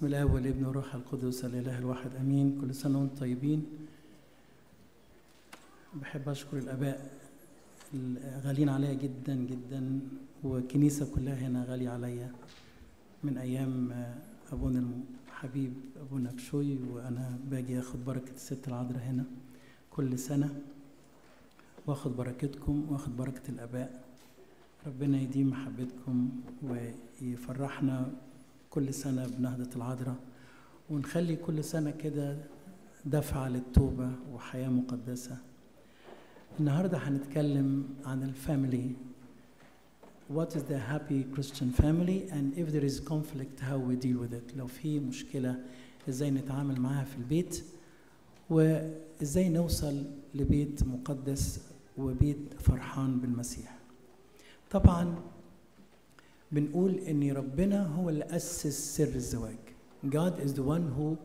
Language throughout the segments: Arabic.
بسم الله والإبن والروح القدس الإله الواحد آمين. كل سنة وأنتم طيبين. بحب أشكر الآباء الغاليين عليا جدا جدا والكنيسة كلها هنا غالية عليا. من أيام أبونا الحبيب أبونا بشوي وأنا باجي آخد بركة الست العذراء هنا كل سنة وآخد بركتكم وآخد بركة الآباء. ربنا يديم محبتكم ويفرحنا كل سنة بنهضة العذراء ونخلي كل سنة كده دفعة للتوبة وحياة مقدسة. النهاردة هنتكلم عن الفاميلي What is the happy Christian family? And if there is conflict how we deal with it. لو في مشكلة إزاي نتعامل معاها في البيت وإزاي نوصل لبيت مقدس وبيت فرحان بالمسيح. طبعا بنقول ان ربنا هو اللي أسس سر الزواج. God is the one who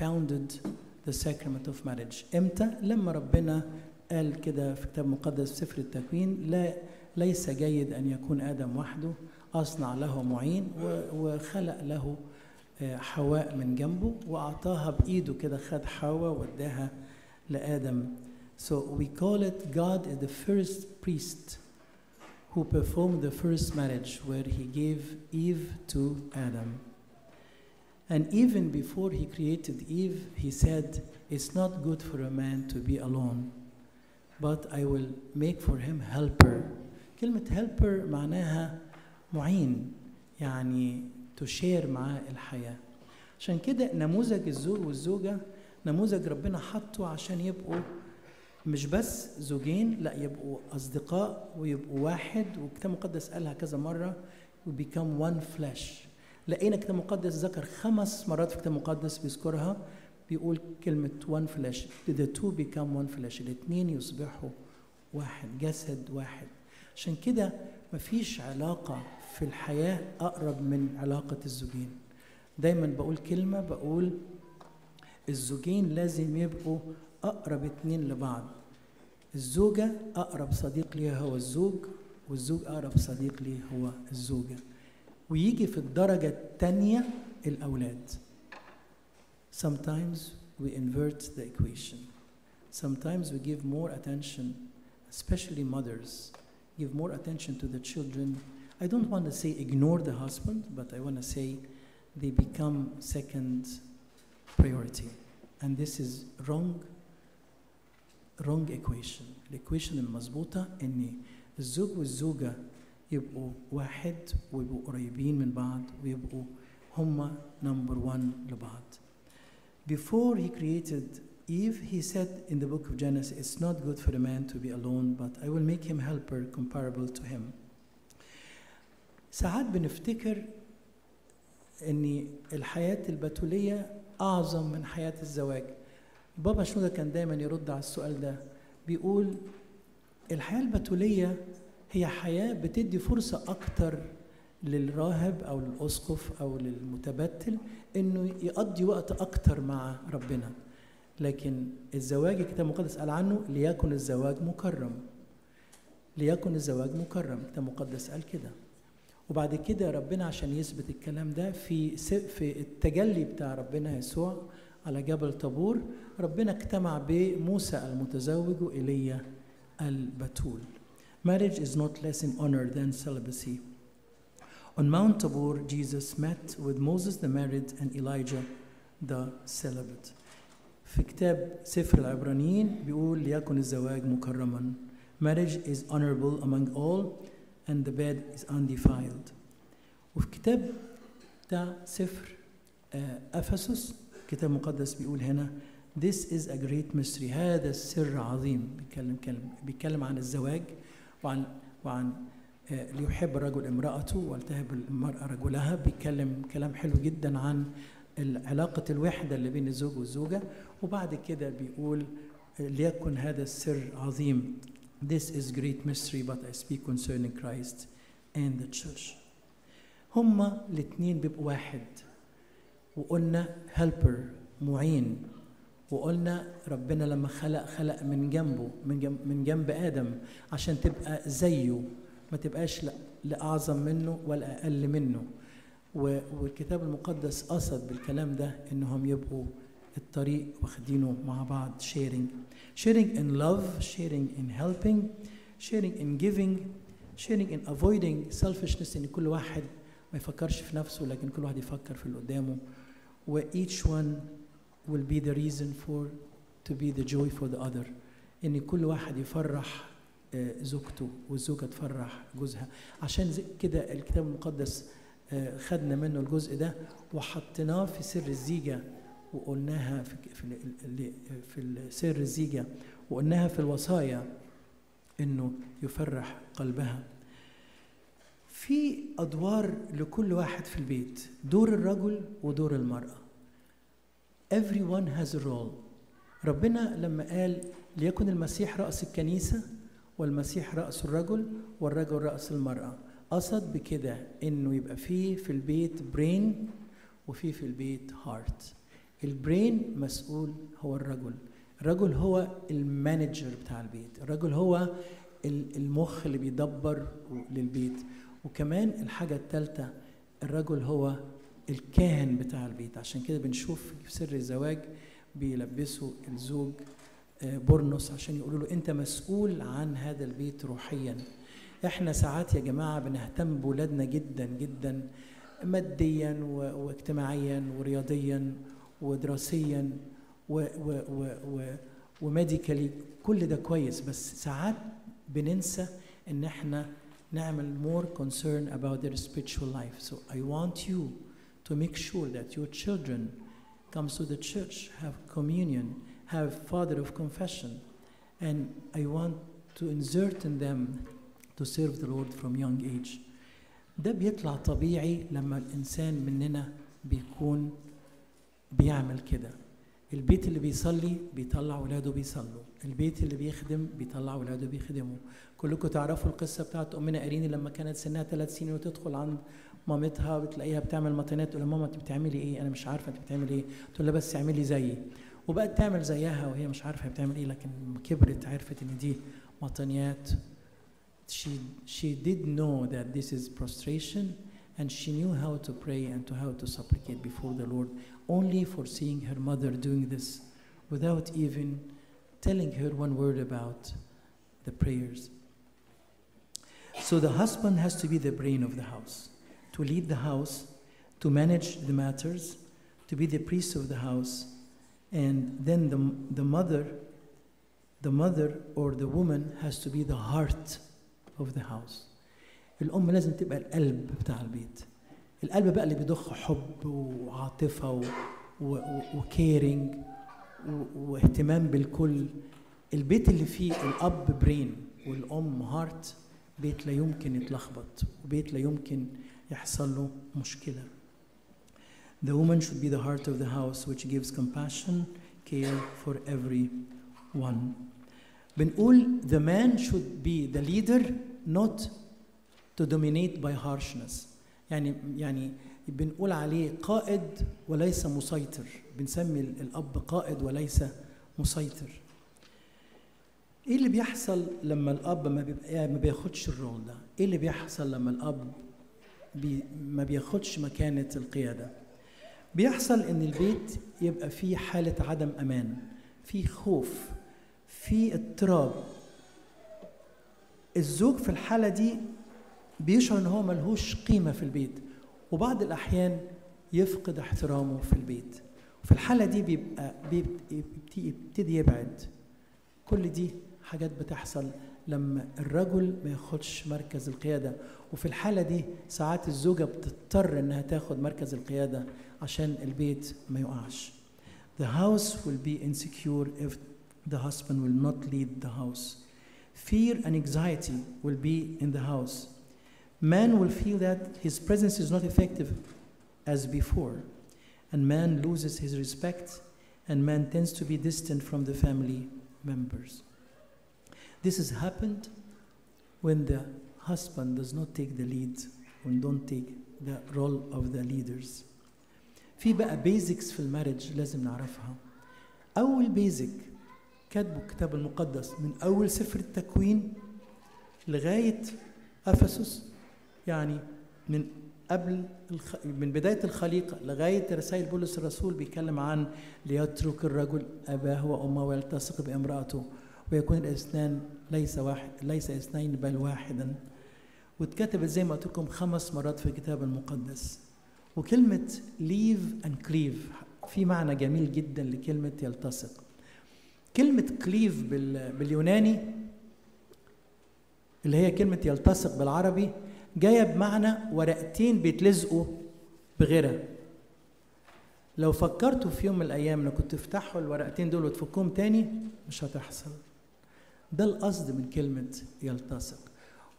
founded the sacrament of marriage. إمتى؟ لما ربنا قال كده في كتاب مقدس سفر التكوين لا ليس جيد أن يكون آدم وحده أصنع له معين وخلق له حواء من جنبه وأعطاها بإيده كده خد حواء واداها لآدم. So we call it God is the first priest. who performed the first marriage where he gave Eve to Adam. And even before he created Eve, he said, It's not good for a man to be alone, but I will make for him helper. كلمة helper معناها معين يعني تشير معاه الحياة عشان كده نموذج الزوج والزوجة نموذج ربنا حطه عشان يبقوا مش بس زوجين لا يبقوا أصدقاء ويبقوا واحد. والكتاب المقدس قالها كذا مرة وبيكم وان فلاش لقينا الكتاب المقدس ذكر خمس مرات في الكتاب المقدس بيذكرها. بيقول كلمة one flesh the two become one flesh. الاثنين يصبحوا واحد جسد واحد. عشان كده مفيش علاقة في الحياة أقرب من علاقة الزوجين. دايما بقول كلمة بقول الزوجين لازم يبقوا أقرب اتنين لبعض الزوجة أقرب صديق ليها هو الزوج والزوج أقرب صديق ليه هو الزوجة ويجي في الدرجة الثانية الأولاد Sometimes we invert the equation. Sometimes we give more attention, especially mothers, give more attention to the children. I don't want to say ignore the husband, but I want to say they become second priority. And this is wrong wrong equation الايكويشن المظبوطة ان الزوج والزوجة يبقوا واحد ويبقوا قريبين من بعض ويبقوا هما number one لبعض Before he created Eve, he said in the book of Genesis, it's not good for a man to be alone, but I will make him helper comparable to him. ساعات بنفتكر ان الحياة البتولية أعظم من حياة الزواج بابا شنودة كان دايما يرد على السؤال ده. بيقول الحياة البتولية هي حياة بتدي فرصة أكتر للراهب أو للأسقف أو للمتبتل إنه يقضي وقت أكتر مع ربنا. لكن الزواج الكتاب المقدس قال عنه ليكن الزواج مكرم. ليكن الزواج مكرم. الكتاب المقدس قال كده. وبعد كده ربنا عشان يثبت الكلام ده في في التجلي بتاع ربنا يسوع على جبل طابور ربنا اجتمع بموسى المتزوج وإيليا البتول. Marriage is not less in honor than celibacy. On Mount Tabor, Jesus met with Moses the married and Elijah the celibate. في كتاب سفر العبرانيين بيقول ليكن الزواج مكرما. Marriage is honorable among all and the bed is undefiled. وفي كتاب بتاع سفر أفسس الكتاب المقدس بيقول هنا This is a great mystery. هذا السر عظيم. بيتكلم كلم بيتكلم عن الزواج وعن وعن ليحب الرجل امرأته ولتهب المرأة رجلها. بيتكلم كلام حلو جدا عن علاقة الوحدة اللي بين الزوج والزوجة. وبعد كده بيقول ليكن هذا السر عظيم. This is great mystery but I speak concerning Christ and the church. هما الاثنين بيبقوا واحد. وقلنا helper معين. وقلنا ربنا لما خلق خلق من جنبه من جنب, من جنب آدم عشان تبقى زيه ما تبقاش لا, لا اعظم منه ولا أقل منه. والكتاب المقدس قصد بالكلام ده إنهم يبقوا الطريق واخدينه مع بعض sharing. Sharing in love sharing in helping sharing in giving sharing in avoiding selfishness إن كل واحد ما يفكرش في نفسه لكن كل واحد يفكر في اللي قدامه. و each one will be the reason for to be the joy for the other. إن كل واحد يفرح آه، زوجته والزوجة تفرح جوزها. عشان كده الكتاب المقدس آه، خدنا منه الجزء ده وحطيناه في سر الزيجة وقلناها في في سر الزيجة وقلناها في الوصايا إنه يفرح قلبها. في أدوار لكل واحد في البيت دور الرجل ودور المرأة. Everyone has a role. ربنا لما قال ليكن المسيح رأس الكنيسة والمسيح رأس الرجل والرجل رأس المرأة. قصد بكده إنه يبقى فيه في البيت brain وفي في البيت heart ال brain مسؤول هو الرجل. الرجل هو ال manager بتاع البيت. الرجل هو ال- المخ اللي بيدبر للبيت. وكمان الحاجة الثالثة الرجل هو الكاهن بتاع البيت. عشان كده بنشوف في سر الزواج بيلبسوا الزوج آه، برنس عشان يقولوا له أنت مسؤول عن هذا البيت روحيا. إحنا ساعات يا جماعة بنهتم بولادنا جدا جدا ماديا واجتماعيا ورياضيا ودراسيا وميديكالي. كل ده كويس بس ساعات بننسى إن إحنا نعمل more concern about their spiritual life so I want you to make sure that your children comes to the church have communion have father of confession and I want to insert in them to serve the Lord from young age ده بيطلع طبيعي لما الإنسان مننا بيكون بيعمل كده البيت اللي بيصلي بيطلع ولاده بيصلوا البيت اللي بيخدم بيطلع ولاده بيخدموا كلكم تعرفوا القصة بتاعت أمنا إريني لما كانت سنها ثلاث سنين وتدخل عند مامتها بتلاقيها بتعمل مطينات تقول لها ماما أنت بتعملي إيه؟ أنا مش عارفة أنت بتعملي إيه؟ تقول لها بس اعملي زيي. وبقت تعمل زيها وهي مش عارفة هي بتعمل إيه لكن كبرت عرفت إن دي مطنيات she she did know that this is prostration and she knew how to pray and to how to supplicate before the Lord only for seeing her mother doing this without even telling her one word about the prayers. so the husband has to be the brain of the house to lead the house to manage the matters to be the priest of the house and then the, the mother the mother or the woman has to be the heart of the house الأم لازم تبقى القلب بتاع البيت القلب بقى اللي بيضخ حب وعاطفة و- و- و- وكيرنج و- واهتمام بالكل البيت اللي فيه الأب برين والأم هارت بيت لا يمكن يتلخبط وبيت لا يمكن يحصل له مشكلة The woman should be the heart of the house which gives compassion, care for everyone. بنقول the man should be the leader not to dominate by harshness يعني يعني بنقول عليه قائد وليس مسيطر بنسمي الأب قائد وليس مسيطر إيه اللي بيحصل لما الأب ما بيبقى ما بياخدش الرول ده؟ إيه اللي بيحصل لما الأب بي ما بياخدش مكانة القيادة؟ بيحصل إن البيت يبقى فيه حالة عدم أمان في خوف في اضطراب. الزوج في الحالة دي بيشعر إن هو ملهوش قيمة في البيت وبعض الأحيان يفقد احترامه في البيت. وفي الحالة دي بيبقى بيبتدي يبتدي يبعد. كل دي حاجات بتحصل لما الرجل ما ياخدش مركز القيادة وفي الحالة دي ساعات الزوجة بتضطر انها تاخد مركز القيادة عشان البيت ما يقعش The house will be insecure if the husband will not lead the house. Fear and anxiety will be in the house. Man will feel that his presence is not effective as before, and man loses his respect, and man tends to be distant from the family members. This has happened when the husband does not take the lead and don't take the role of the leaders. في بقى basics في ال marriage لازم نعرفها. أول basic كاتبه الكتاب المقدس من أول سفر التكوين لغاية أفسس يعني من قبل الخ... من بداية الخليقة لغاية رسائل بولس الرسول بيتكلم عن ليترك الرجل أباه وأمه ويلتصق بامرأته ويكون الاثنان ليس واحد ليس اثنين بل واحدا. واتكتبت زي ما قلت لكم خمس مرات في الكتاب المقدس. وكلمة leave and cleave في معنى جميل جدا لكلمة يلتصق. كلمة كليف بال... باليوناني اللي هي كلمة يلتصق بالعربي جاية بمعنى ورقتين بيتلزقوا بغيرها. لو فكرتوا في يوم من الأيام إنكم تفتحوا الورقتين دول وتفكهم تاني مش هتحصل. ده القصد من كلمة يلتصق.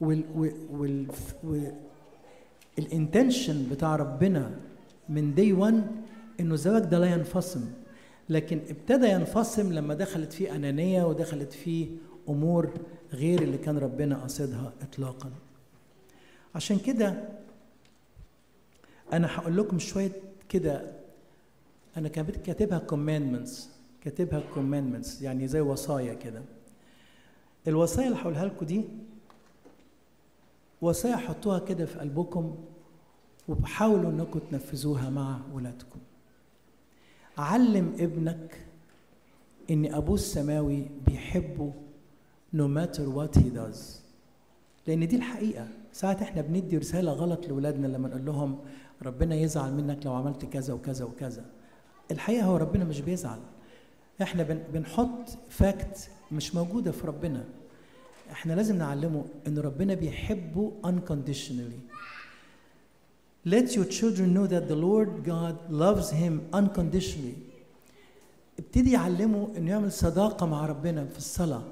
وال وال وال وال ال intention بتاع ربنا من day 1 إنه الزواج ده لا ينفصم. لكن ابتدى ينفصم لما دخلت فيه أنانية ودخلت فيه أمور غير اللي كان ربنا قاصدها اطلاقا. عشان كده أنا هقول لكم شوية كده. أنا كاتبها commandments كاتبها كوماندمنتس يعني زي وصايا كده. الوصايا اللي هقولها لكم دي وصايا حطوها كده في قلبكم وحاولوا إنكم تنفذوها مع ولادكم. علم ابنك إن أبوه السماوي بيحبه no matter what he does. لأن دي الحقيقة. ساعات إحنا بندي رسالة غلط لاولادنا لما نقول لهم ربنا يزعل منك لو عملت كذا وكذا وكذا. الحقيقة هو ربنا مش بيزعل. إحنا بنحط فاكت مش موجودة في ربنا. إحنا لازم نعلمه إن ربنا بيحبه unconditionally. Let your children know that the Lord God loves him unconditionally. ابتدي يعلمه إنه يعمل صداقة مع ربنا في الصلاة.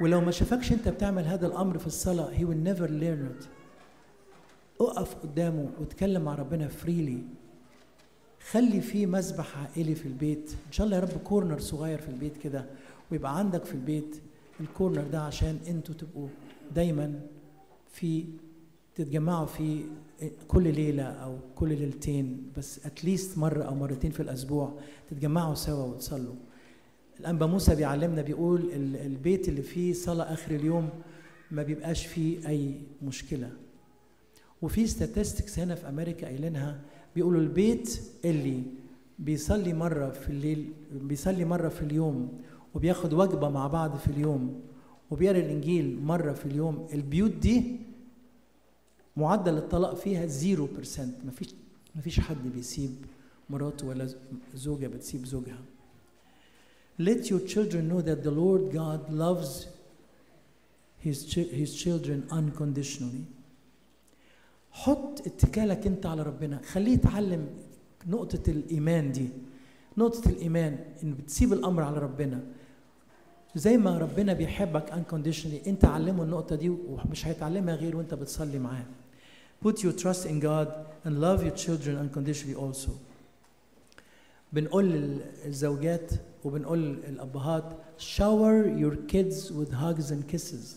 ولو ما شافكش أنت بتعمل هذا الأمر في الصلاة he will never learn it. اقف قدامه واتكلم مع ربنا freely خلي في مذبح عائلي في البيت. ان شاء الله يا رب corner صغير في البيت كده. ويبقى عندك في البيت ال corner ده عشان أنتوا تبقوا دايما في تتجمعوا فيه كل ليلة أو كل ليلتين بس at least مرة أو مرتين في الأسبوع تتجمعوا سوا وتصلوا. الأنبا موسى بيعلمنا بيقول البيت اللي فيه صلاة آخر اليوم ما بيبقاش فيه أي مشكلة. وفي statistics هنا في أمريكا قايلينها بيقولوا البيت اللي بيصلي مرة في الليل بيصلي مرة في اليوم وبياخد وجبة مع بعض في اليوم وبيقرا الإنجيل مرة في اليوم. البيوت دي معدل الطلاق فيها 0% مفيش مفيش حد بيسيب مراته ولا زوجة بتسيب زوجها. Let your children know that the Lord God loves his, his children unconditionally. حط اتكالك انت على ربنا. خليه يتعلم نقطة الإيمان دي. نقطة الإيمان إن بتسيب الأمر على ربنا. زي ما ربنا بيحبك unconditionally انت علمه النقطة دي ومش هيتعلمها غير وانت بتصلي معاه Put your trust in God and love your children unconditionally also. بنقول للزوجات وبنقول للأبهات shower your kids with hugs and kisses.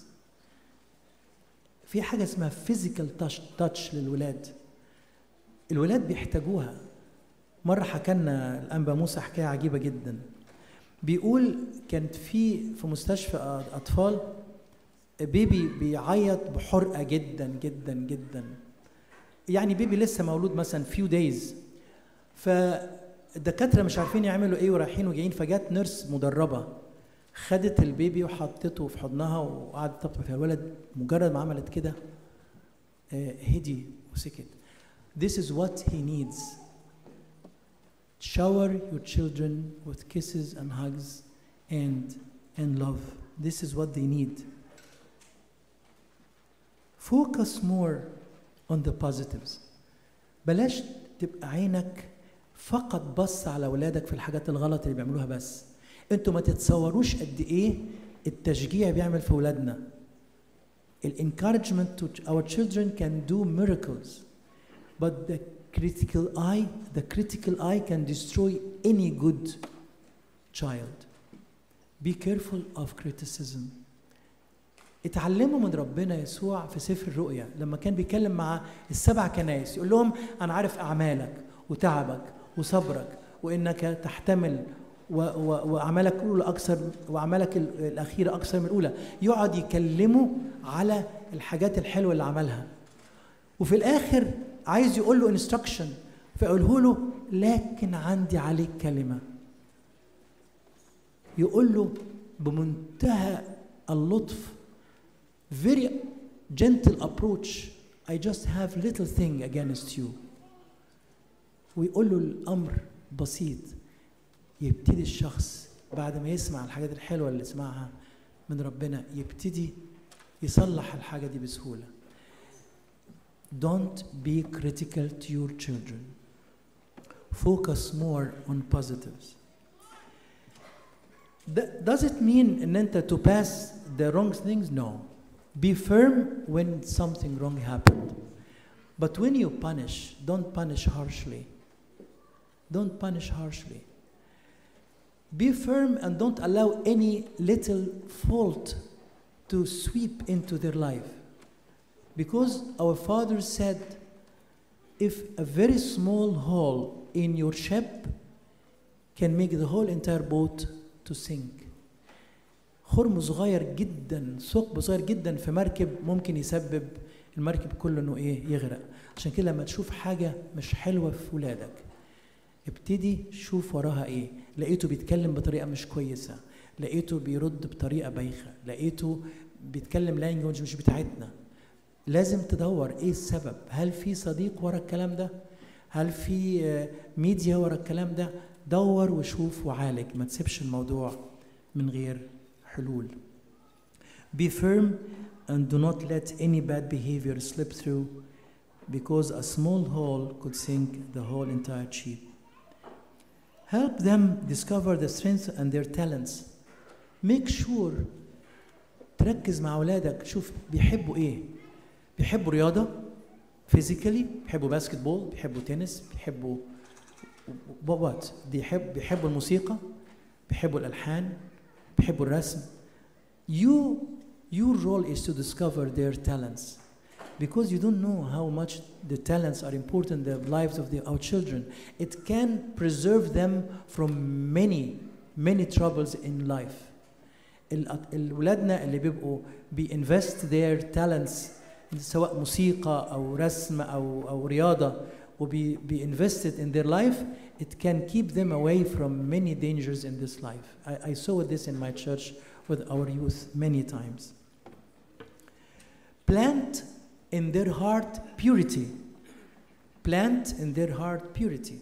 في حاجة اسمها physical touch, touch للولاد. الولاد بيحتاجوها. مرة حكى لنا الأنبا موسى حكاية عجيبة جدا. بيقول كانت في في مستشفى أطفال بيبي بيعيط بحرقة جدا جدا جدا. يعني baby لسه مولود مثلا few days فالدكاترة مش عارفين يعملوا إيه ورايحين وجايين فجت nurse مدربة خدت ال baby وحطته في حضنها وقعدت تطبطب فيها الولد مجرد ما عملت كده هدي وسكت. This is what he needs. shower your children with kisses and hugs and and love this is what they need focus more on the positives بلاش تبقى عينك فقط بص على اولادك في الحاجات الغلط اللي بيعملوها بس انتوا ما تتصوروش قد ايه التشجيع بيعمل في اولادنا الانكارجمنت to our children can do miracles but the critical eye the critical eye can destroy any good child. Be careful of criticism. اتعلموا من ربنا يسوع في سفر الرؤيا. لما كان بيتكلم مع السبع كنايس يقول لهم أنا عارف أعمالك وتعبك وصبرك وإنك تحتمل وأعمالك الأولى أكثر وأعمالك الأخيرة أكثر من الأولى. يقعد يكلمه على الحاجات الحلوة اللي عملها. وفي الآخر عايز يقول له انستراكشن فيقوله له لكن عندي عليك كلمة. يقول له بمنتهى اللطف very gentle approach. I just have little thing against you. ويقول له الأمر بسيط. يبتدي الشخص بعد ما يسمع الحاجات الحلوة اللي سمعها من ربنا يبتدي يصلح الحاجة دي بسهولة. Don't be critical to your children. Focus more on positives. Th does it mean Nenta to pass the wrong things? No. Be firm when something wrong happened. But when you punish, don't punish harshly. Don't punish harshly. Be firm and don't allow any little fault to sweep into their life. Because our father said, if a very small hole in your ship can make the whole entire boat to sink. خرم صغير جدا ثقب صغير جدا في مركب ممكن يسبب المركب كله إنه إيه يغرق. عشان كده لما تشوف حاجة مش حلوة في ولادك ابتدي شوف وراها إيه. لقيته بيتكلم بطريقة مش كويسة. لقيته بيرد بطريقة بايخة. لقيته بيتكلم language مش بتاعتنا. لازم تدور إيه السبب هل في صديق ورا الكلام ده هل في ميديا ورا الكلام ده دور وشوف وعالج ما تسيبش الموضوع من غير حلول Be firm and do not let any bad behavior slip through because a small hole could sink the whole entire ship. Help them discover their strengths and their talents. Make sure تركز مع أولادك شوف بيحبوا إيه بيحبوا رياضة فيزيكالي بيحبوا باسكت بول بيحبوا تنس بيحبوا وات بيحب بيحبوا الموسيقى بيحبوا الالحان بيحبوا الرسم you your role is to discover their talents because you don't know how much the talents are important in the lives of the, our children it can preserve them from many many troubles in life ولادنا اللي بيبقوا بيinvest their talents سواء موسيقى أو رسم أو أو رياضه وبي be invested in their life, it can keep them away from many dangers in this life. I, I saw this in my church with our youth many times. Plant in their heart purity. Plant in their heart purity.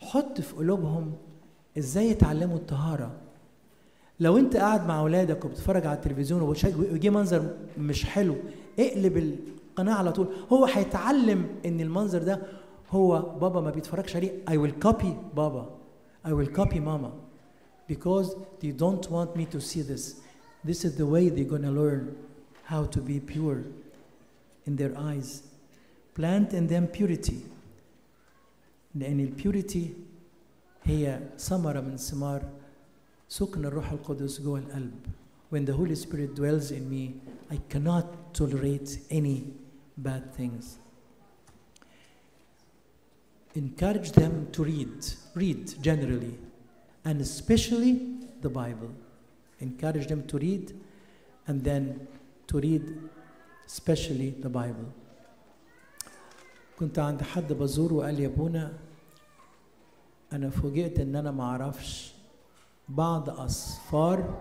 حط في قلوبهم إزاي يتعلموا الطهارة لو انت قاعد مع اولادك وبتتفرج على التلفزيون ويجي منظر مش حلو اقلب القناة على طول. هو هيتعلم ان المنظر ده هو بابا ما بيتفرجش عليه. I will copy بابا. I will copy mama. Because they don't want me to see this. This is the way they're gonna learn how to be pure in their eyes. Plant in them purity. لأن البيوريتي هي ثمرة من ثمار سكن الروح القدس جوه القلب when the Holy Spirit dwells in me I cannot tolerate any bad things. Encourage them to read, read generally, and especially the Bible. Encourage them to read, and then to read especially the Bible. كنت عند حد بزوره وقال لي يا ابونا انا فوجئت ان انا ما اعرفش بعض أصفار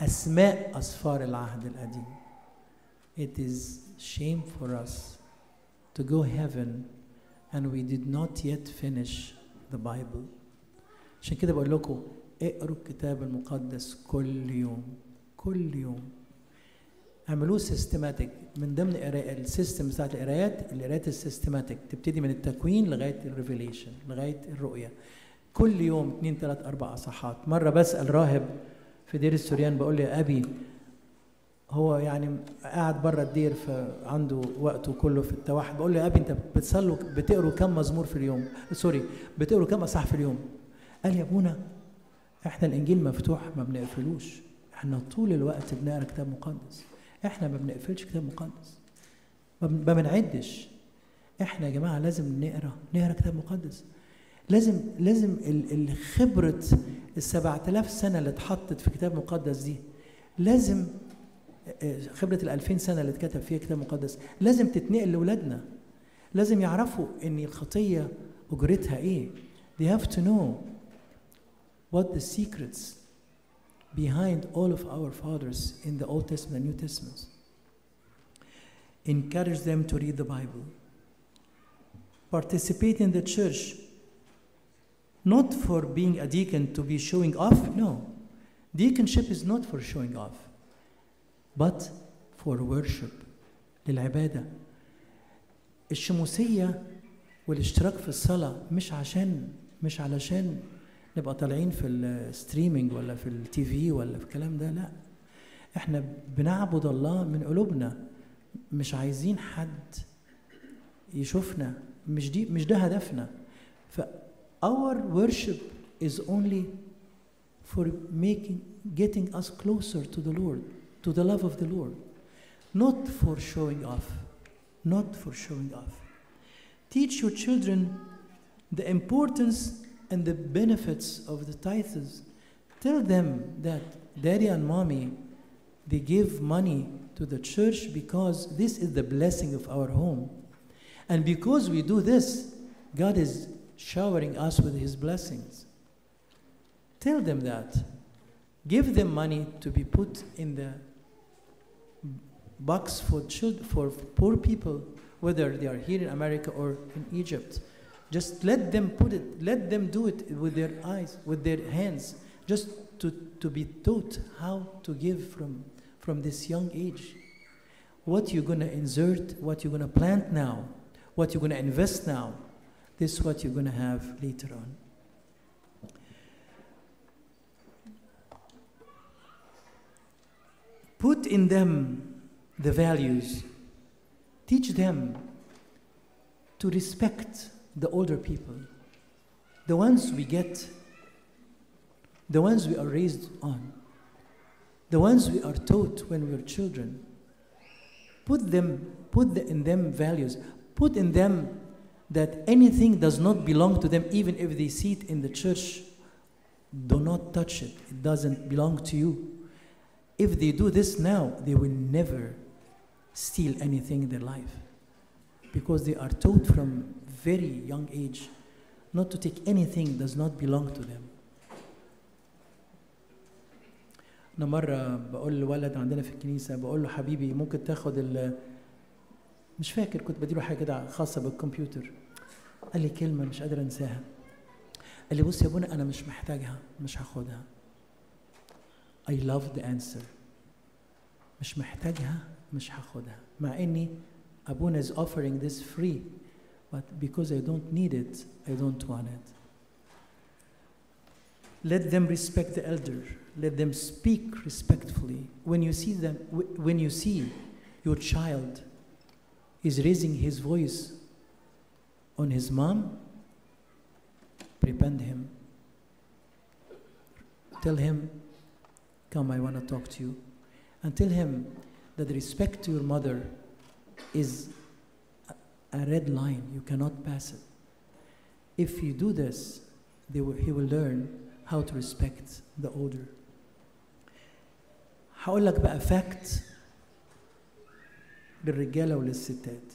أسماء أصفار العهد القديم. It is shame for us to go heaven and we did not yet finish the Bible. عشان كده بقول لكم اقروا الكتاب المقدس كل يوم كل يوم. اعملوه systematic من ضمن ال system بتاعت القرايات القرايات ال systematic تبتدي من التكوين لغاية ال Revelation لغاية الرؤية. كل يوم اثنين ثلاث أربع اصحاحات مرة بسأل راهب في دير السوريان بقول له يا أبي هو يعني قاعد بره الدير فعنده وقته كله في التوحد. بقول له يا أبي انت بتصلوا بتقروا كم مزمور في اليوم؟ سوري بتقروا كم اصحاح في اليوم؟ قال يا أبونا إحنا الإنجيل مفتوح ما بنقفلوش. إحنا طول الوقت بنقرأ كتاب مقدس. إحنا ما بنقفلش كتاب مقدس. ما بنعدش. إحنا يا جماعة لازم نقرأ نقرأ كتاب مقدس. لازم لازم الخبره ال 7000 سنه اللي اتحطت في كتاب مقدس دي لازم خبرة الألفين سنة اللي اتكتب فيها كتاب مقدس لازم تتنقل لأولادنا لازم يعرفوا إن الخطية أجرتها إيه they have to know what the secrets behind all of our fathers in the Old Testament and New Testaments. Encourage them to read the Bible. Participate in the church, not for being a deacon to be showing off, no. Deaconship is not for showing off, but for worship, للعبادة. الشموسية والاشتراك في الصلاة مش عشان مش علشان نبقى طالعين في الستريمينج ولا في التي في ولا في الكلام ده لا إحنا بنعبد الله من قلوبنا مش عايزين حد يشوفنا مش دي مش ده هدفنا our worship is only for making getting us closer to the Lord to the love of the Lord not for showing off not for showing off teach your children the importance and the benefits of the tithes. Tell them that daddy and mommy, they give money to the church because this is the blessing of our home. And because we do this, God is showering us with his blessings. Tell them that. Give them money to be put in the box for, children, for poor people, whether they are here in America or in Egypt. Just let them put it, let them do it with their eyes, with their hands, just to, to be taught how to give from, from this young age. What you're going to insert, what you're going to plant now, what you're going to invest now, this is what you're going to have later on. Put in them the values, teach them to respect the older people, the ones we get, the ones we are raised on, the ones we are taught when we were children. Put them, put the, in them values. Put in them that anything does not belong to them, even if they see it in the church. Do not touch it. It doesn't belong to you. If they do this now, they will never steal anything in their life because they are taught from very young age not to take anything does not belong to them. أنا مرة بقول لولد عندنا في الكنيسة بقول له حبيبي ممكن تاخد ال مش فاكر كنت بديله حاجة كده خاصة بالكمبيوتر قال لي كلمة مش قادر أنساها قال لي بص يا ابونا أنا مش محتاجها مش هاخدها I love the answer مش محتاجها مش هاخدها مع إني أبونا is offering this free but because I don't need it, I don't want it. Let them respect the elder. Let them speak respectfully. When you see them, when you see your child is raising his voice on his mom, repent him. Tell him, Come, I want to talk to you. And tell him that the respect to your mother is a red line. You cannot pass it. If you do this, will, he will learn how to respect the older. هقول لك بقى فاكت للرجالة وللستات.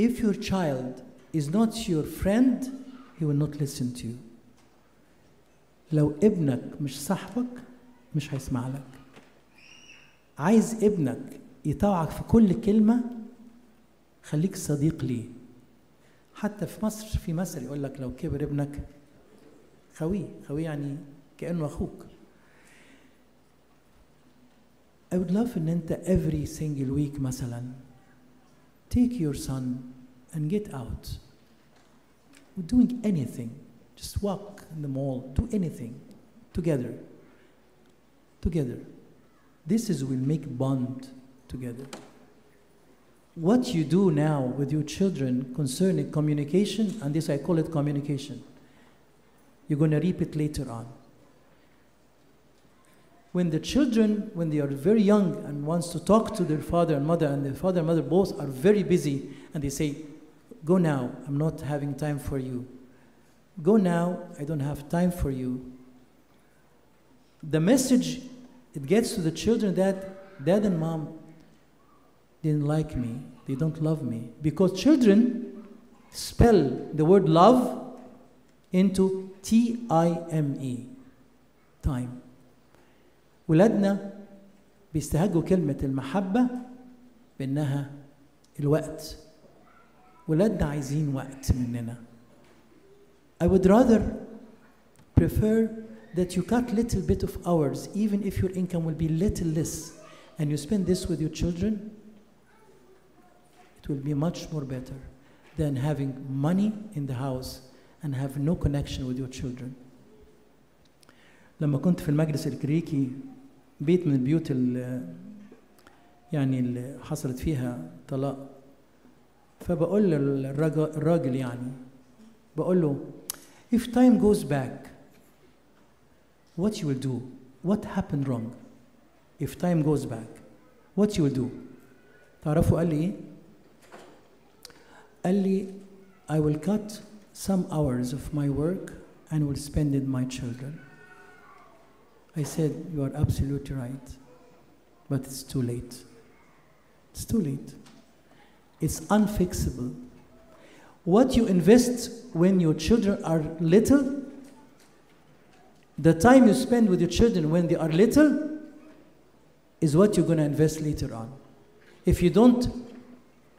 If your child is not your friend, he will not listen to you. لو ابنك مش صاحبك مش هيسمع لك. عايز ابنك يطوعك في كل كلمة خليك صديق ليه حتى في مصر في مثل يقول لك لو كبر ابنك خويه خويه يعني كأنه أخوك I would love ان انت every single week مثلا take your son and get out doing anything just walk in the mall do anything together together this is will make bond together what you do now with your children concerning communication, and this I call it communication, you're going to reap it later on. When the children, when they are very young and wants to talk to their father and mother, and their father and mother both are very busy, and they say, Go now, I'm not having time for you. Go now, I don't have time for you. The message, it gets to the children that dad and mom didn't like me they don't love me because children spell the word love into T-I-M-E time ولادنا بيستهجوا كلمة المحبة بأنها الوقت ولادنا عايزين وقت مننا I would rather prefer that you cut little bit of hours even if your income will be little less and you spend this with your children it will be much more better than having money in the house and have no connection with your children لما كنت في المجلس الكريكي بيت من البيوت اللي يعني اللي حصلت فيها طلاق فبقول للراجل يعني بقول له if time goes back what you will do what happened wrong if time goes back what you will do تعرفوا قال لي إيه قال لي I will cut some hours of my work and will spend it my children I said you are absolutely right but it's too late it's too late it's unfixable what you invest when your children are little the time you spend with your children when they are little is what you're going to invest later on. If you don't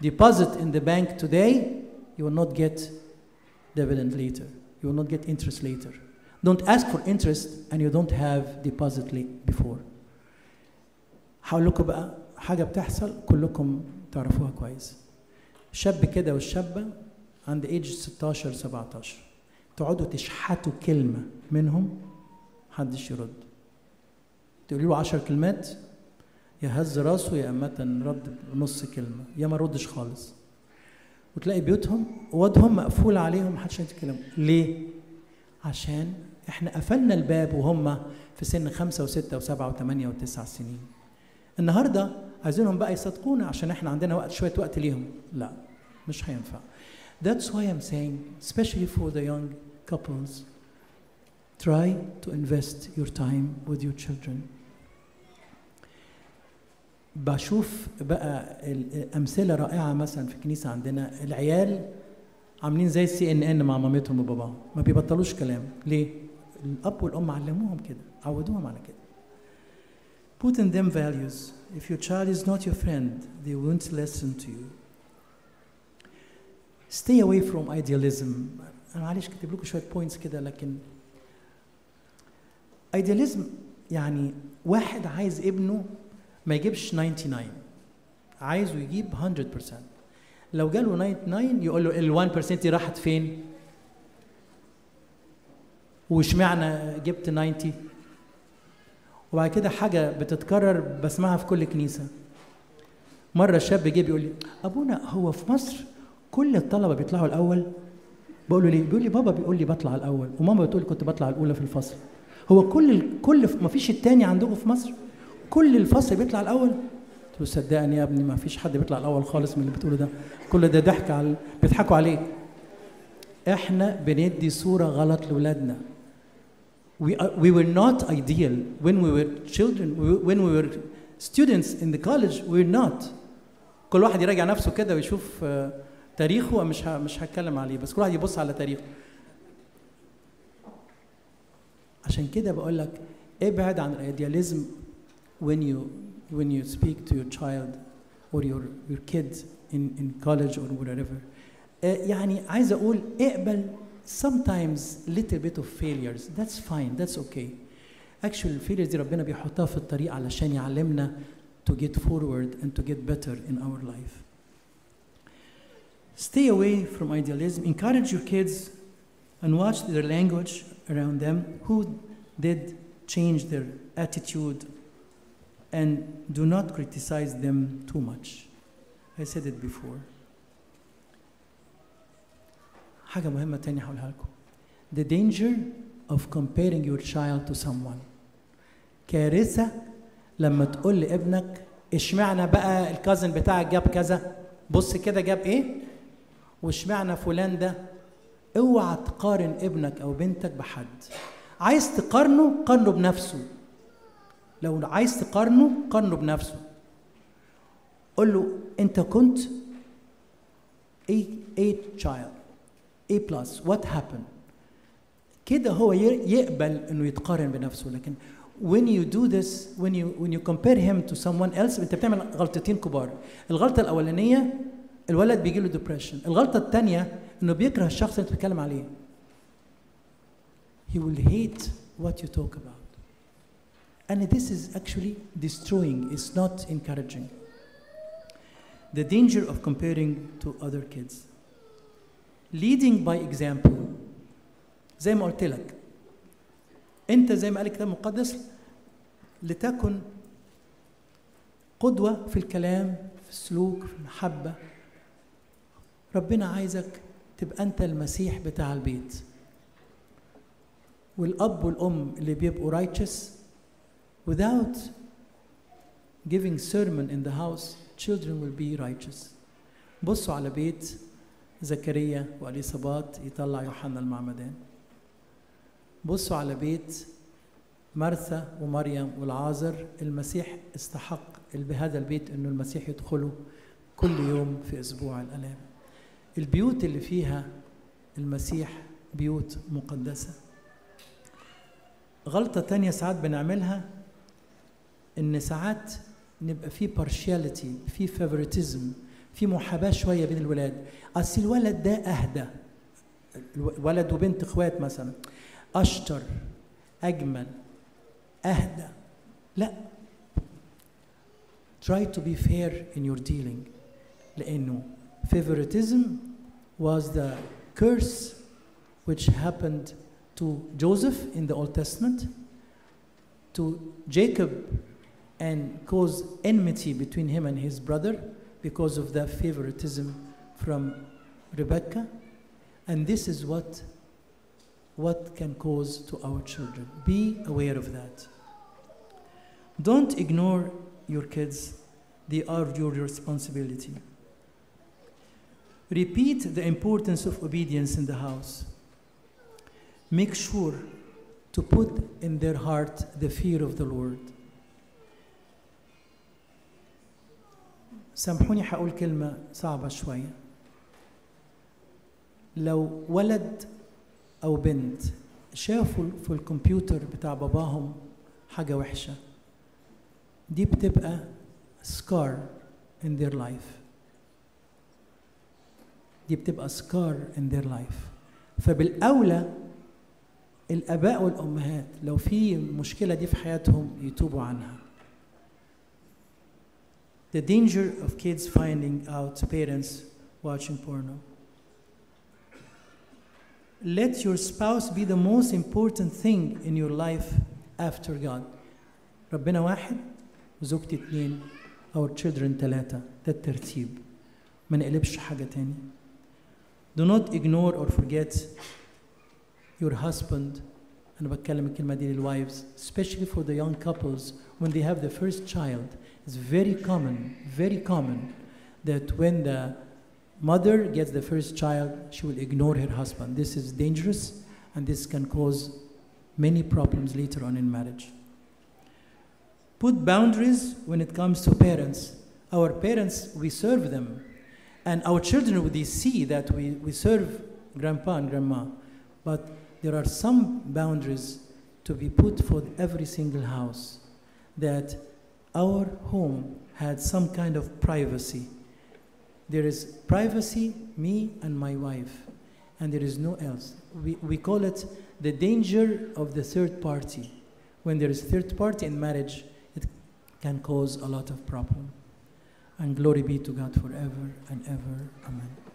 deposit in the bank today, you will not get dividend later. You will not get interest later. Don't ask for interest and you don't have deposit before. هقول لكم بقى حاجة بتحصل كلكم تعرفوها كويس. شاب كده والشابة عند ايج 16 17 تقعدوا تشحتوا كلمة منهم محدش يرد. تقولي له 10 كلمات يا هز راسه يا أما رد نص كلمة يا ما ردش خالص. وتلاقي بيوتهم اوضهم مقفول عليهم محدش يتكلم. ليه؟ عشان إحنا قفلنا الباب وهم في سن خمسة وستة وسبعة وثمانية وتسع سنين. النهاردة عايزينهم بقى يصدقونا عشان إحنا عندنا وقت شوية وقت ليهم. لا مش هينفع. That's why I'm saying especially for the young couples try to invest your time with your children. بشوف بقى أمثلة رائعة مثلا في الكنيسة عندنا. العيال عاملين زي السي ان ان مع مامتهم وباباهم. ما بيبطلوش كلام. ليه؟ الأب والأم علموهم كده عودوهم على كده. Put in them values. If your child is not your friend they won't listen to you. Stay away from idealism. أنا معلش كاتب لكم شوية بوينتس كده لكن idealism يعني واحد عايز ابنه ما يجيبش 99 عايزه يجيب 100% لو جاله 99 يقول له ال 1% دي راحت فين؟ واشمعنى جبت 90 وبعد كده حاجة بتتكرر بسمعها في كل كنيسة. مرة شاب جه بيقول لي أبونا هو في مصر كل الطلبة بيطلعوا الأول. بقول له ليه؟ بيقول لي بابا بيقول لي بطلع الأول. وماما بتقول كنت بطلع الأولى في الفصل. هو كل كل ما فيش التاني عندكم في مصر؟ كل الفصل بيطلع الأول؟ قلت له صدقني يا ابني ما فيش حد بيطلع الأول خالص من اللي بتقوله ده. كل ده ضحك على بيضحكوا عليك إحنا بندي صورة غلط لاولادنا we, are, we were not ideal when we were children when we were students in the college we were not كل واحد يراجع نفسه كده ويشوف تاريخه مش مش هتكلم عليه بس كل واحد يبص على تاريخه عشان كده بقول لك ابعد عن الايدياليزم when you when you speak to your child or your your kids in in college or whatever uh, يعني عايز أقول اقبل sometimes little bit of failures that's fine that's okay actually failures دي ربنا بيحطها في الطريق علشان يعلمنا to get forward and to get better in our life stay away from idealism encourage your kids and watch their language around them who did change their attitude and do not criticize them too much. I said it before. حاجة مهمة تانية هقولها لكم. The danger of comparing your child to someone. كارثة لما تقول لابنك اشمعنى بقى الكازن بتاعك جاب كذا؟ بص كده جاب إيه؟ واشمعنى فلان ده؟ اوعى تقارن ابنك أو بنتك بحد. عايز تقارنه؟ قارنه بنفسه. لو عايز تقارنه؟ قارنه بنفسه. قول له أنت كنت A, A child. A plus what happened كده هو ي- يقبل انه يتقارن بنفسه لكن when you do this when you when you compare him to someone else انت بتعمل غلطتين كبار الغلطه الاولانيه الولد بيجي له depression الغلطه الثانيه انه بيكره الشخص اللي انت بتتكلم عليه he will hate what you talk about and this is actually destroying it's not encouraging the danger of comparing to other kids Leading by example. زي ما قلت لك. انت زي ما قال الكتاب المقدس لتكن قدوة في الكلام في السلوك في المحبة. ربنا عايزك تبقى انت المسيح بتاع البيت. والأب والأم اللي بيبقوا righteous without giving sermon in the house children will be righteous. بصوا على بيت زكريا وإليصابات يطلع يوحنا المعمدان. بصوا على بيت مرثا ومريم والعازر المسيح استحق بهذا البيت إنه المسيح يدخله كل يوم في أسبوع الألام. البيوت اللي فيها المسيح بيوت مقدسة. غلطة تانية ساعات بنعملها إن ساعات نبقى في partiality في favoritism في محاباه شوية بين الولاد اصل الولد ده اهدى ولد وبنت اخوات مثلا اشطر اجمل اهدى لا try to be fair in your dealing لأنه favoritism was the curse which happened to Joseph in the Old Testament to Jacob and caused enmity between him and his brother because of the favoritism from Rebecca and this is what what can cause to our children. Be aware of that. Don't ignore your kids, they are your responsibility. Repeat the importance of obedience in the house. Make sure to put in their heart the fear of the Lord. سامحوني هقول كلمة صعبة شوية. لو ولد أو بنت شافوا في الكمبيوتر بتاع باباهم حاجة وحشة دي بتبقى scar in their life. دي بتبقى scar in their life. فبالأولى الآباء والأمهات لو في مشكلة دي في حياتهم يتوبوا عنها. The danger of kids finding out parents watching porno let your spouse be the most important thing in your life after God. ربنا واحد وزوجتي اتنين our children تلاتة ده الترتيب ما نقلبش حاجة تاني do not ignore or forget your husband أنا بتكلم الكلمة دي للwives especially for the young couples when they have the first child it's very common very common that when the mother gets the first child, she will ignore her husband. This is dangerous and this can cause many problems later on in marriage. Put boundaries when it comes to parents. Our parents, we serve them. And our children, they see that we, we serve grandpa and grandma. But there are some boundaries to be put for every single house that our home had some kind of privacy there is privacy, me and my wife, and there is no else. We, we call it the danger of the third party. When there is third party in marriage, it can cause a lot of problem. And glory be to God forever and ever. Amen.